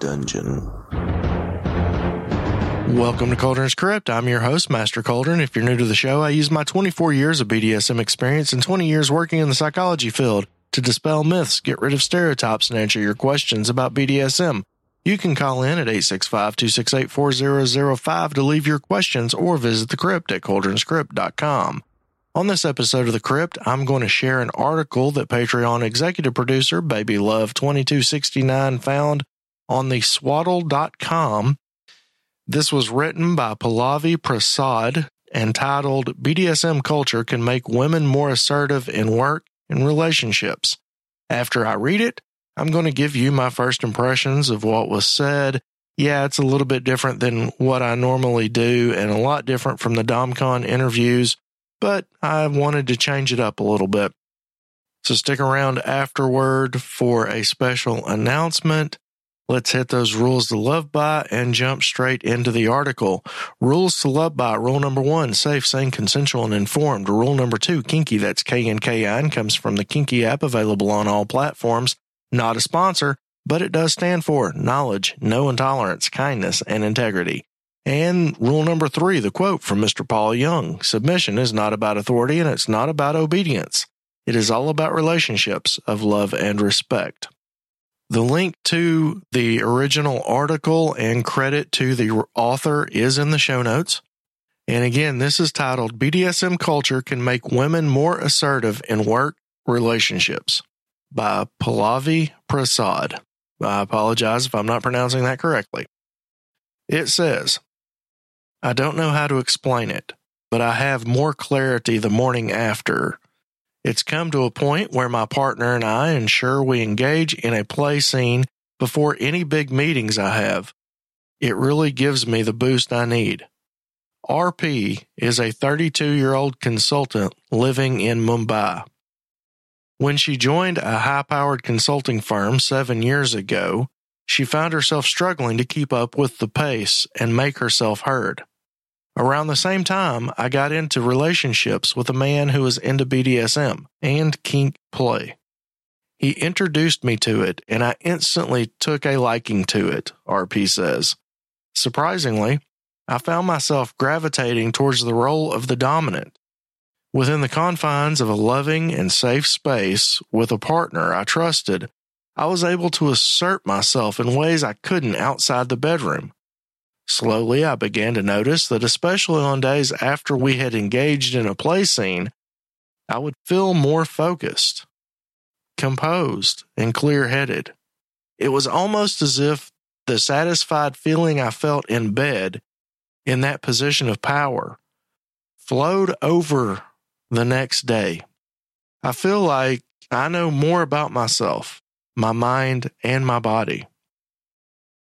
dungeon. Welcome to Cauldron's Crypt. I'm your host, Master Cauldron. If you're new to the show, I use my 24 years of BDSM experience and 20 years working in the psychology field to dispel myths, get rid of stereotypes, and answer your questions about BDSM. You can call in at 865-268-4005 to leave your questions or visit the crypt at cauldronscrypt.com. On this episode of The Crypt, I'm going to share an article that Patreon executive producer Baby Love 2269 found on the swaddle.com. This was written by Pallavi Prasad and titled BDSM Culture Can Make Women More Assertive in Work and Relationships. After I read it, I'm going to give you my first impressions of what was said. Yeah, it's a little bit different than what I normally do and a lot different from the DomCon interviews but I wanted to change it up a little bit. So stick around afterward for a special announcement. Let's hit those rules to love by and jump straight into the article. Rules to love by. Rule number one, safe, sane, consensual, and informed. Rule number two, kinky. That's K-N-K-I-N comes from the Kinky app available on all platforms. Not a sponsor, but it does stand for knowledge, no intolerance, kindness, and integrity. And rule number three, the quote from Mr. Paul Young submission is not about authority and it's not about obedience. It is all about relationships of love and respect. The link to the original article and credit to the author is in the show notes. And again, this is titled BDSM Culture Can Make Women More Assertive in Work Relationships by Pallavi Prasad. I apologize if I'm not pronouncing that correctly. It says, I don't know how to explain it, but I have more clarity the morning after. It's come to a point where my partner and I ensure we engage in a play scene before any big meetings I have. It really gives me the boost I need. RP is a 32 year old consultant living in Mumbai. When she joined a high powered consulting firm seven years ago, she found herself struggling to keep up with the pace and make herself heard. Around the same time, I got into relationships with a man who was into BDSM and kink play. He introduced me to it, and I instantly took a liking to it, RP says. Surprisingly, I found myself gravitating towards the role of the dominant. Within the confines of a loving and safe space with a partner I trusted, I was able to assert myself in ways I couldn't outside the bedroom. Slowly, I began to notice that, especially on days after we had engaged in a play scene, I would feel more focused, composed, and clear headed. It was almost as if the satisfied feeling I felt in bed, in that position of power, flowed over the next day. I feel like I know more about myself, my mind, and my body.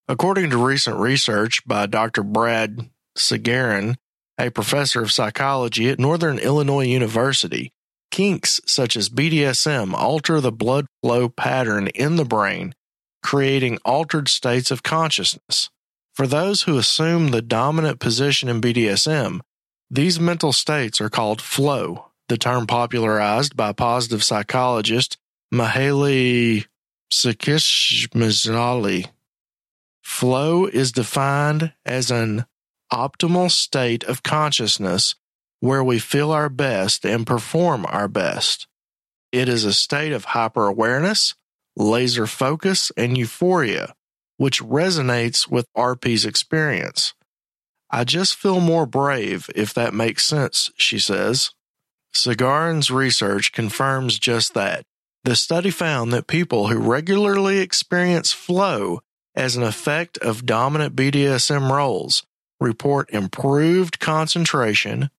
According to recent research by Dr. Brad Sagarin, a professor of psychology at Northern Illinois University, kinks such as BDSM alter the blood flow pattern in the brain, creating altered states of consciousness. For those who assume the dominant position in BDSM, these mental states are called flow, the term popularized by positive psychologist Mihaly Csikszentmihalyi Flow is defined as an optimal state of consciousness where we feel our best and perform our best. It is a state of hyper awareness, laser focus, and euphoria, which resonates with RP's experience. I just feel more brave, if that makes sense, she says. Sagarin's research confirms just that. The study found that people who regularly experience flow as an effect of dominant BDSM roles, report improved concentration,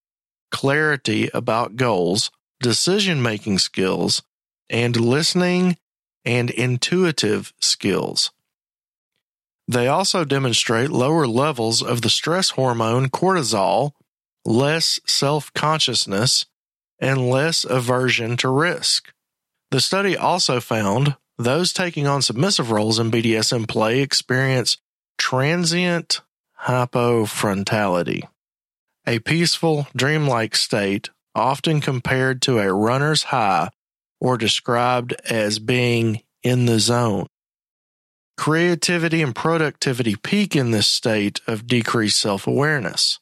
clarity about goals, decision making skills, and listening and intuitive skills. They also demonstrate lower levels of the stress hormone cortisol, less self consciousness, and less aversion to risk. The study also found those taking on submissive roles in BDSM play experience transient hypofrontality, a peaceful, dreamlike state often compared to a runner's high or described as being in the zone. creativity and productivity peak in this state of decreased self awareness.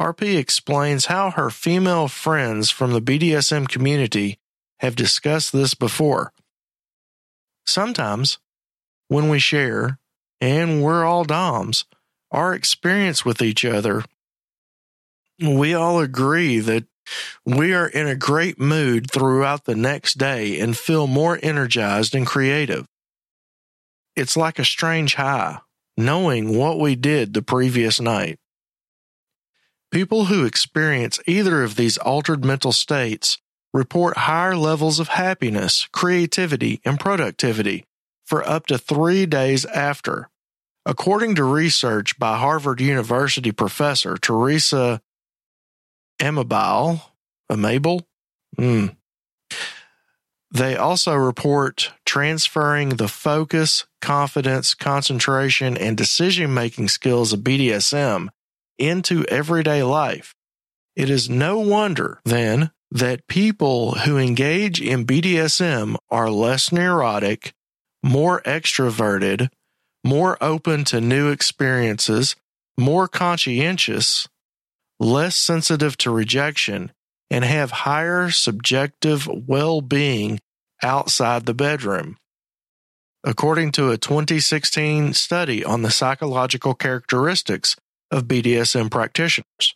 RP explains how her female friends from the BDSM community have discussed this before. Sometimes, when we share, and we're all DOMs, our experience with each other, we all agree that we are in a great mood throughout the next day and feel more energized and creative. It's like a strange high, knowing what we did the previous night. People who experience either of these altered mental states report higher levels of happiness, creativity, and productivity for up to three days after. According to research by Harvard University professor Teresa Amabile, Amable, mm. they also report transferring the focus, confidence, concentration, and decision making skills of BDSM into everyday life. It is no wonder, then, that people who engage in BDSM are less neurotic, more extroverted, more open to new experiences, more conscientious, less sensitive to rejection, and have higher subjective well being outside the bedroom. According to a 2016 study on the psychological characteristics of BDSM practitioners.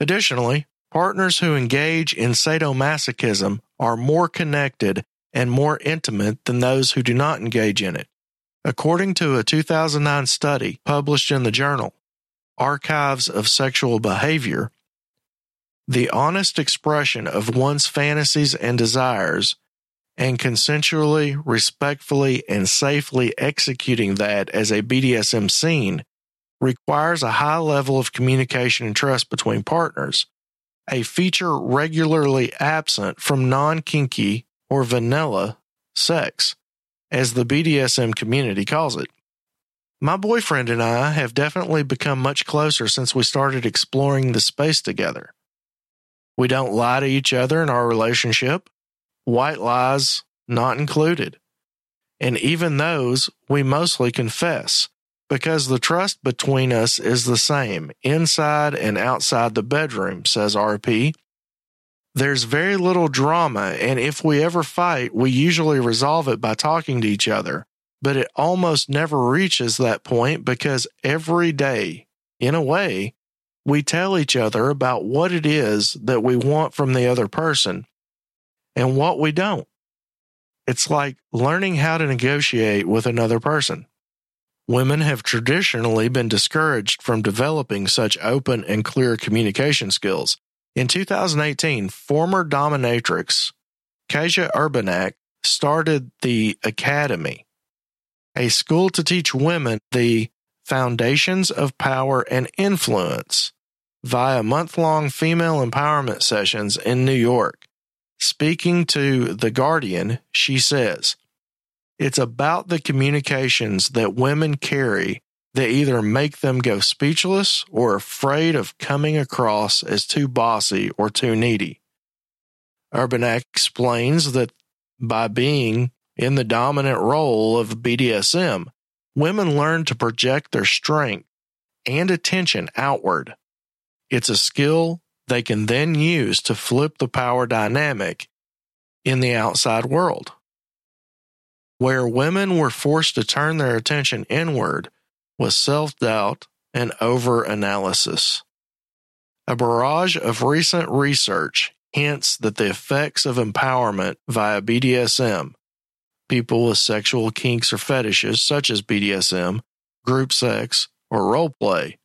Additionally, partners who engage in sadomasochism are more connected and more intimate than those who do not engage in it. According to a 2009 study published in the journal Archives of Sexual Behavior, the honest expression of one's fantasies and desires and consensually, respectfully, and safely executing that as a BDSM scene requires a high level of communication and trust between partners, a feature regularly absent from non kinky or vanilla sex, as the BDSM community calls it. My boyfriend and I have definitely become much closer since we started exploring the space together. We don't lie to each other in our relationship, white lies not included. And even those we mostly confess because the trust between us is the same inside and outside the bedroom, says RP. There's very little drama, and if we ever fight, we usually resolve it by talking to each other. But it almost never reaches that point because every day, in a way, we tell each other about what it is that we want from the other person and what we don't. It's like learning how to negotiate with another person. Women have traditionally been discouraged from developing such open and clear communication skills. In 2018, former dominatrix Kasia Urbaniak started the Academy, a school to teach women the foundations of power and influence via month long female empowerment sessions in New York. Speaking to The Guardian, she says, it's about the communications that women carry that either make them go speechless or afraid of coming across as too bossy or too needy. Urbaniak explains that by being in the dominant role of BDSM, women learn to project their strength and attention outward. It's a skill they can then use to flip the power dynamic in the outside world where women were forced to turn their attention inward was self doubt and over analysis. A barrage of recent research hints that the effects of empowerment via BDSM, people with sexual kinks or fetishes such as BDSM, group sex, or role play,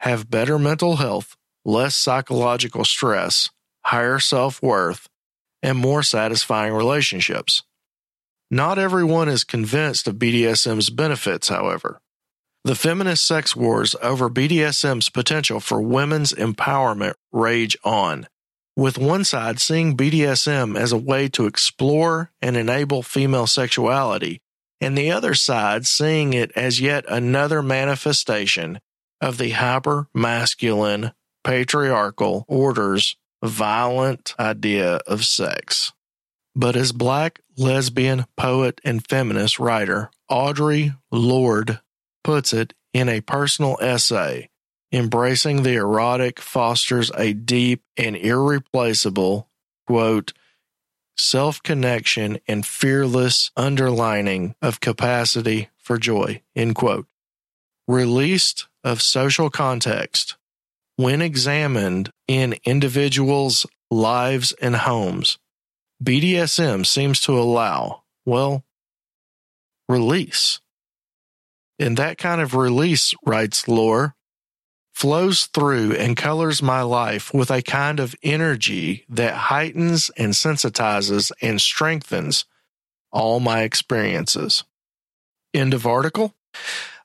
have better mental health, less psychological stress, higher self worth, and more satisfying relationships. Not everyone is convinced of BDSM's benefits, however. The feminist sex wars over BDSM's potential for women's empowerment rage on, with one side seeing BDSM as a way to explore and enable female sexuality, and the other side seeing it as yet another manifestation of the hyper masculine, patriarchal order's violent idea of sex. But as black lesbian poet and feminist writer Audre Lorde puts it in a personal essay, embracing the erotic fosters a deep and irreplaceable, quote, self connection and fearless underlining of capacity for joy, end quote. Released of social context, when examined in individuals' lives and homes, BDSM seems to allow, well, release. And that kind of release, writes Lorde, flows through and colors my life with a kind of energy that heightens and sensitizes and strengthens all my experiences. End of article.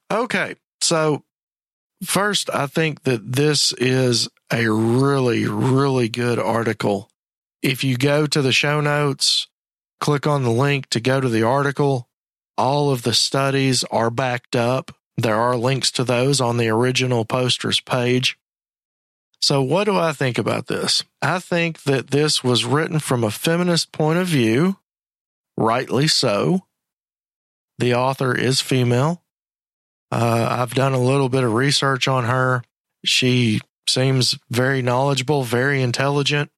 Okay, so first, I think that this is a really, really good article. If you go to the show notes, click on the link to go to the article, all of the studies are backed up there are links to those on the original posters page. So, what do I think about this? I think that this was written from a feminist point of view, rightly so. The author is female. Uh, I've done a little bit of research on her. She seems very knowledgeable, very intelligent.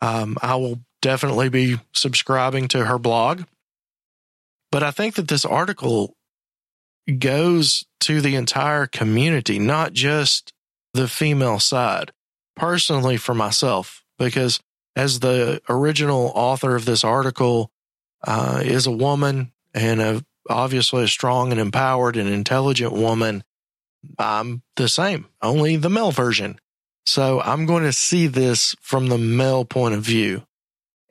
Um, I will definitely be subscribing to her blog. But I think that this article goes to the entire community, not just the female side. Personally, for myself, because as the original author of this article uh, is a woman and a, obviously a strong and empowered and intelligent woman, I'm the same, only the male version. So I'm going to see this from the male point of view.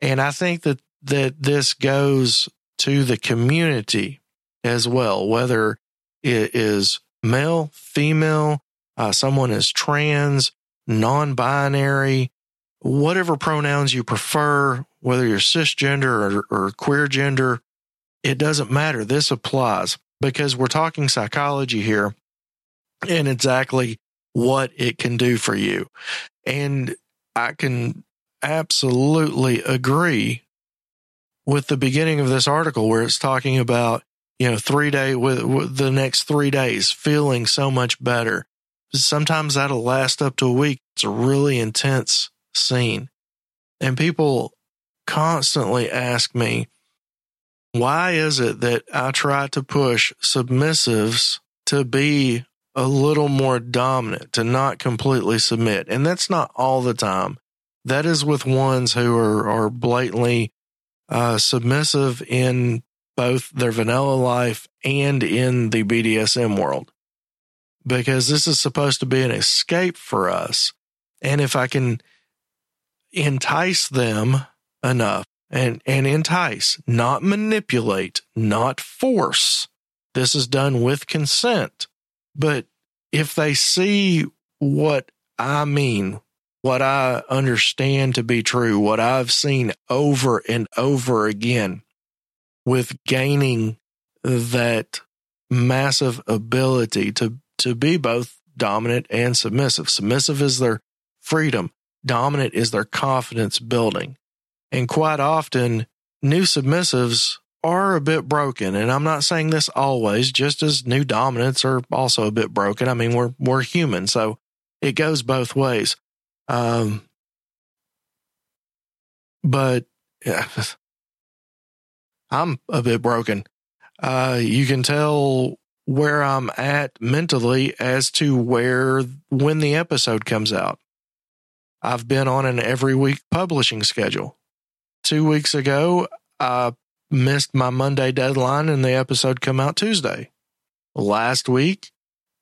And I think that, that this goes to the community as well, whether it is male, female, uh, someone is trans, non binary, whatever pronouns you prefer, whether you're cisgender or, or queer gender, it doesn't matter. This applies because we're talking psychology here and exactly what it can do for you. And I can absolutely agree with the beginning of this article where it's talking about you know, three day with, with, the next three days, feeling so much better. Sometimes that'll last up to a week. It's a really intense scene. And people constantly ask me, why is it that I try to push submissives to be a little more dominant, to not completely submit? And that's not all the time. That is with ones who are, are blatantly uh, submissive in both their vanilla life and in the BDSM world. Because this is supposed to be an escape for us. And if I can entice them enough and, and entice, not manipulate, not force, this is done with consent. But if they see what I mean, what I understand to be true, what I've seen over and over again, with gaining that massive ability to to be both dominant and submissive. Submissive is their freedom, dominant is their confidence building. And quite often, new submissives are a bit broken. And I'm not saying this always, just as new dominants are also a bit broken. I mean, we're we're human, so it goes both ways. Um, but yeah, I'm a bit broken. Uh, you can tell where I'm at mentally as to where when the episode comes out. I've been on an every week publishing schedule. Two weeks ago, I missed my Monday deadline and the episode come out Tuesday. Last week,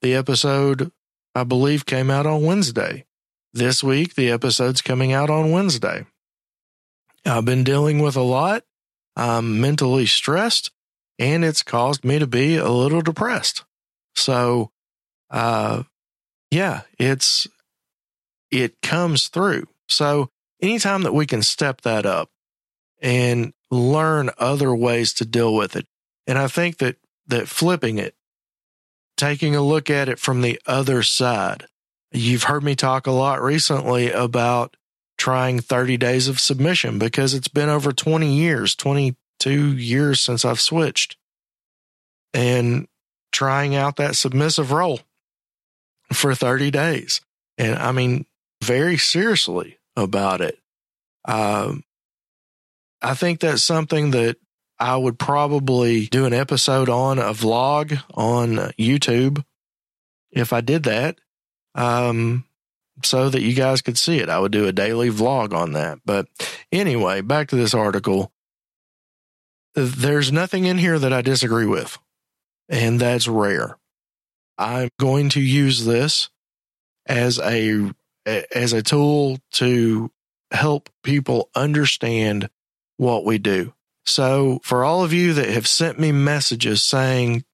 the episode, I believe, came out on Wednesday. This week, the episode's coming out on Wednesday. I've been dealing with a lot I'm mentally stressed and it's caused me to be a little depressed. So, uh, yeah, it's, it comes through. So anytime that we can step that up and learn other ways to deal with it. And I think that, that flipping it, taking a look at it from the other side, you've heard me talk a lot recently about trying 30 days of submission because it's been over 20 years, 22 years since I've switched. and trying out that submissive role for 30 days. And I mean, very seriously about it. Um, I think that's something that I would probably do an episode on a vlog on YouTube if I did that. Um, so that you guys could see it. I would do a daily vlog on that. But anyway, back to this article. There's nothing in here that I disagree with, and that's rare. I'm going to use this as a as a tool to help people understand what we do. So, for all of you that have sent me messages saying,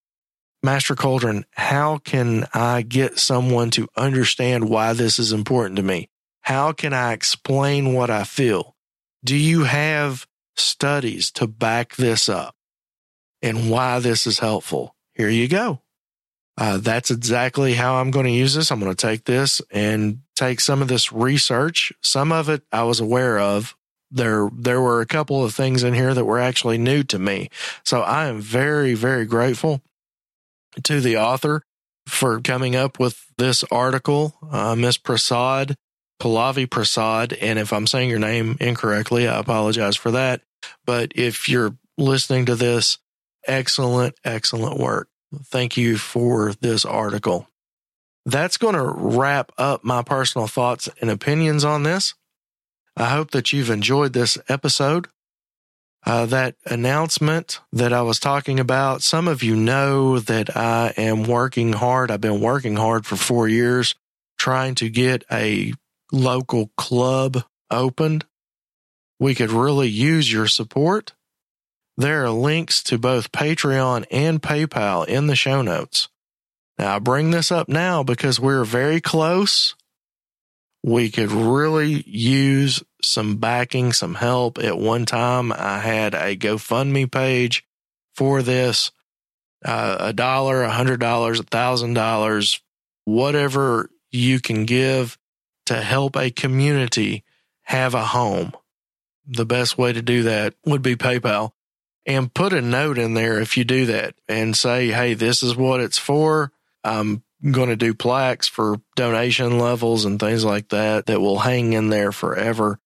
Master Cauldron, how can I get someone to understand why this is important to me? How can I explain what I feel? Do you have studies to back this up and why this is helpful? Here you go. Uh, that's exactly how I'm going to use this. I'm going to take this and take some of this research. Some of it I was aware of. There, there were a couple of things in here that were actually new to me. So I am very, very grateful to the author for coming up with this article, uh, Miss Prasad, Pallavi Prasad. And if I'm saying your name incorrectly, I apologize for that. But if you're listening to this, excellent, excellent work. Thank you for this article. That's going to wrap up my personal thoughts and opinions on this. I hope that you've enjoyed this episode. Uh, that announcement that I was talking about, some of you know that I am working hard. I've been working hard for four years trying to get a local club opened. We could really use your support. There are links to both Patreon and PayPal in the show notes. Now, I bring this up now because we're very close. We could really use some backing, some help. At one time, I had a GoFundMe page for this uh, a dollar, a hundred dollars, a thousand dollars, whatever you can give to help a community have a home. The best way to do that would be PayPal and put a note in there if you do that and say, Hey, this is what it's for. I'm going to do plaques for donation levels and things like that that will hang in there forever.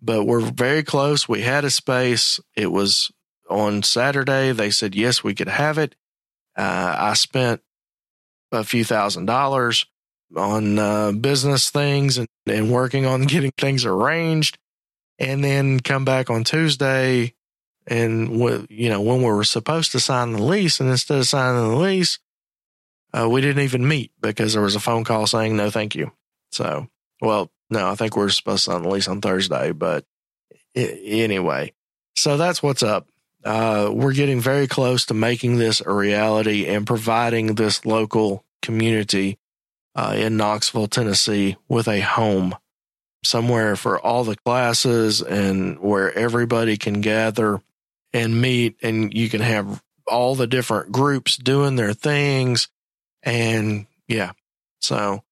But we're very close. We had a space. It was on Saturday. They said, yes, we could have it. Uh, I spent a few thousand dollars on uh, business things and, and working on getting things arranged. And then come back on Tuesday and you know when we were supposed to sign the lease, and instead of signing the lease, uh, we didn't even meet because there was a phone call saying no, thank you. So, well, no, I think we are supposed to lease on Thursday, but anyway, so that's what's up. Uh, we're getting very close to making this a reality and providing this local community uh, in Knoxville, Tennessee, with a home somewhere for all the classes and where everybody can gather and meet and you can have all the different groups doing their things. And yeah, so.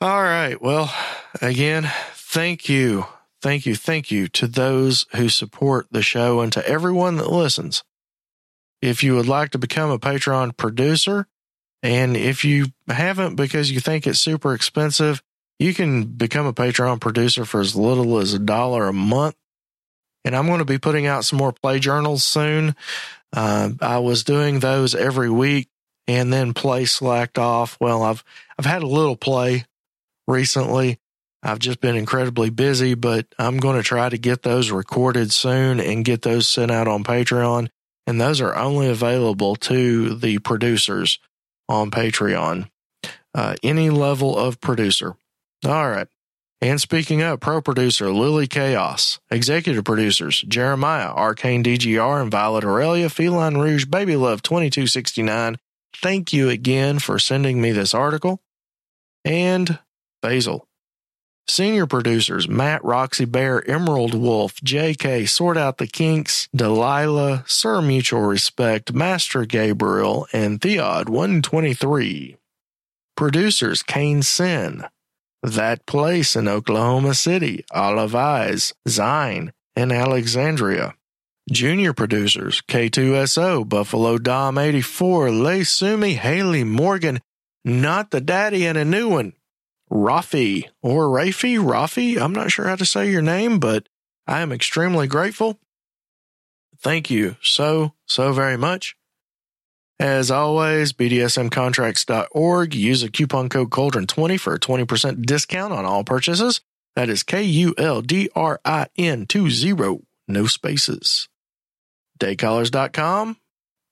All right. Well, again, thank you. Thank you. Thank you to those who support the show and to everyone that listens. If you would like to become a Patreon producer, and if you haven't because you think it's super expensive, you can become a Patreon producer for as little as a dollar a month and I'm going to be putting out some more play journals soon. Uh, I was doing those every week and then play slacked off. Well, I've, I've had a little play recently. I've just been incredibly busy, but I'm going to try to get those recorded soon and get those sent out on Patreon. And those are only available to the producers on Patreon, uh, any level of producer. All right. And speaking of pro producer Lily Chaos, executive producers Jeremiah, Arcane DGR, and Violet Aurelia, Feline Rouge, Baby Love 2269. Thank you again for sending me this article. And Basil. Senior producers Matt, Roxy Bear, Emerald Wolf, JK, Sort Out the Kinks, Delilah, Sir Mutual Respect, Master Gabriel, and Theod 123. Producers Kane Sin, that place in Oklahoma City, Olive Eyes, Zine, and Alexandria. Junior producers K2SO, Buffalo Dom 84, Lay Sumi, Haley Morgan, Not the Daddy, and a new one, Rafi or Rafi, Rafi. I'm not sure how to say your name, but I am extremely grateful. Thank you so, so very much. As always, BDSMcontracts.org. Use a coupon code Cauldron20 for a 20% discount on all purchases. That is K U L D R I N 20, no spaces. Daycollars.com,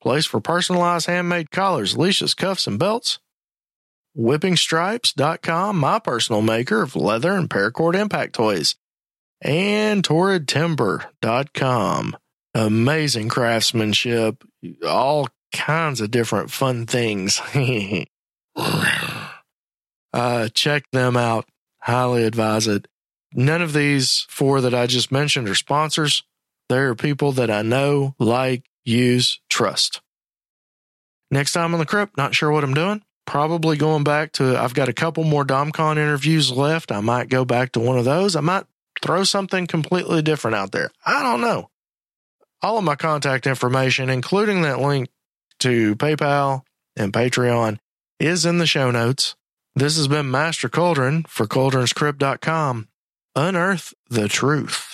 place for personalized handmade collars, leashes, cuffs, and belts. WhippingStripes.com, my personal maker of leather and paracord impact toys. And TorridTimber.com, amazing craftsmanship, all kinds of different fun things. uh, check them out. Highly advise it. None of these four that I just mentioned are sponsors. They're people that I know, like, use, trust. Next time on the crypt, not sure what I'm doing. Probably going back to, I've got a couple more DomCon interviews left. I might go back to one of those. I might throw something completely different out there. I don't know. All of my contact information, including that link to PayPal and Patreon, is in the show notes. This has been Master Cauldron for cauldronscrypt.com. Unearth the truth.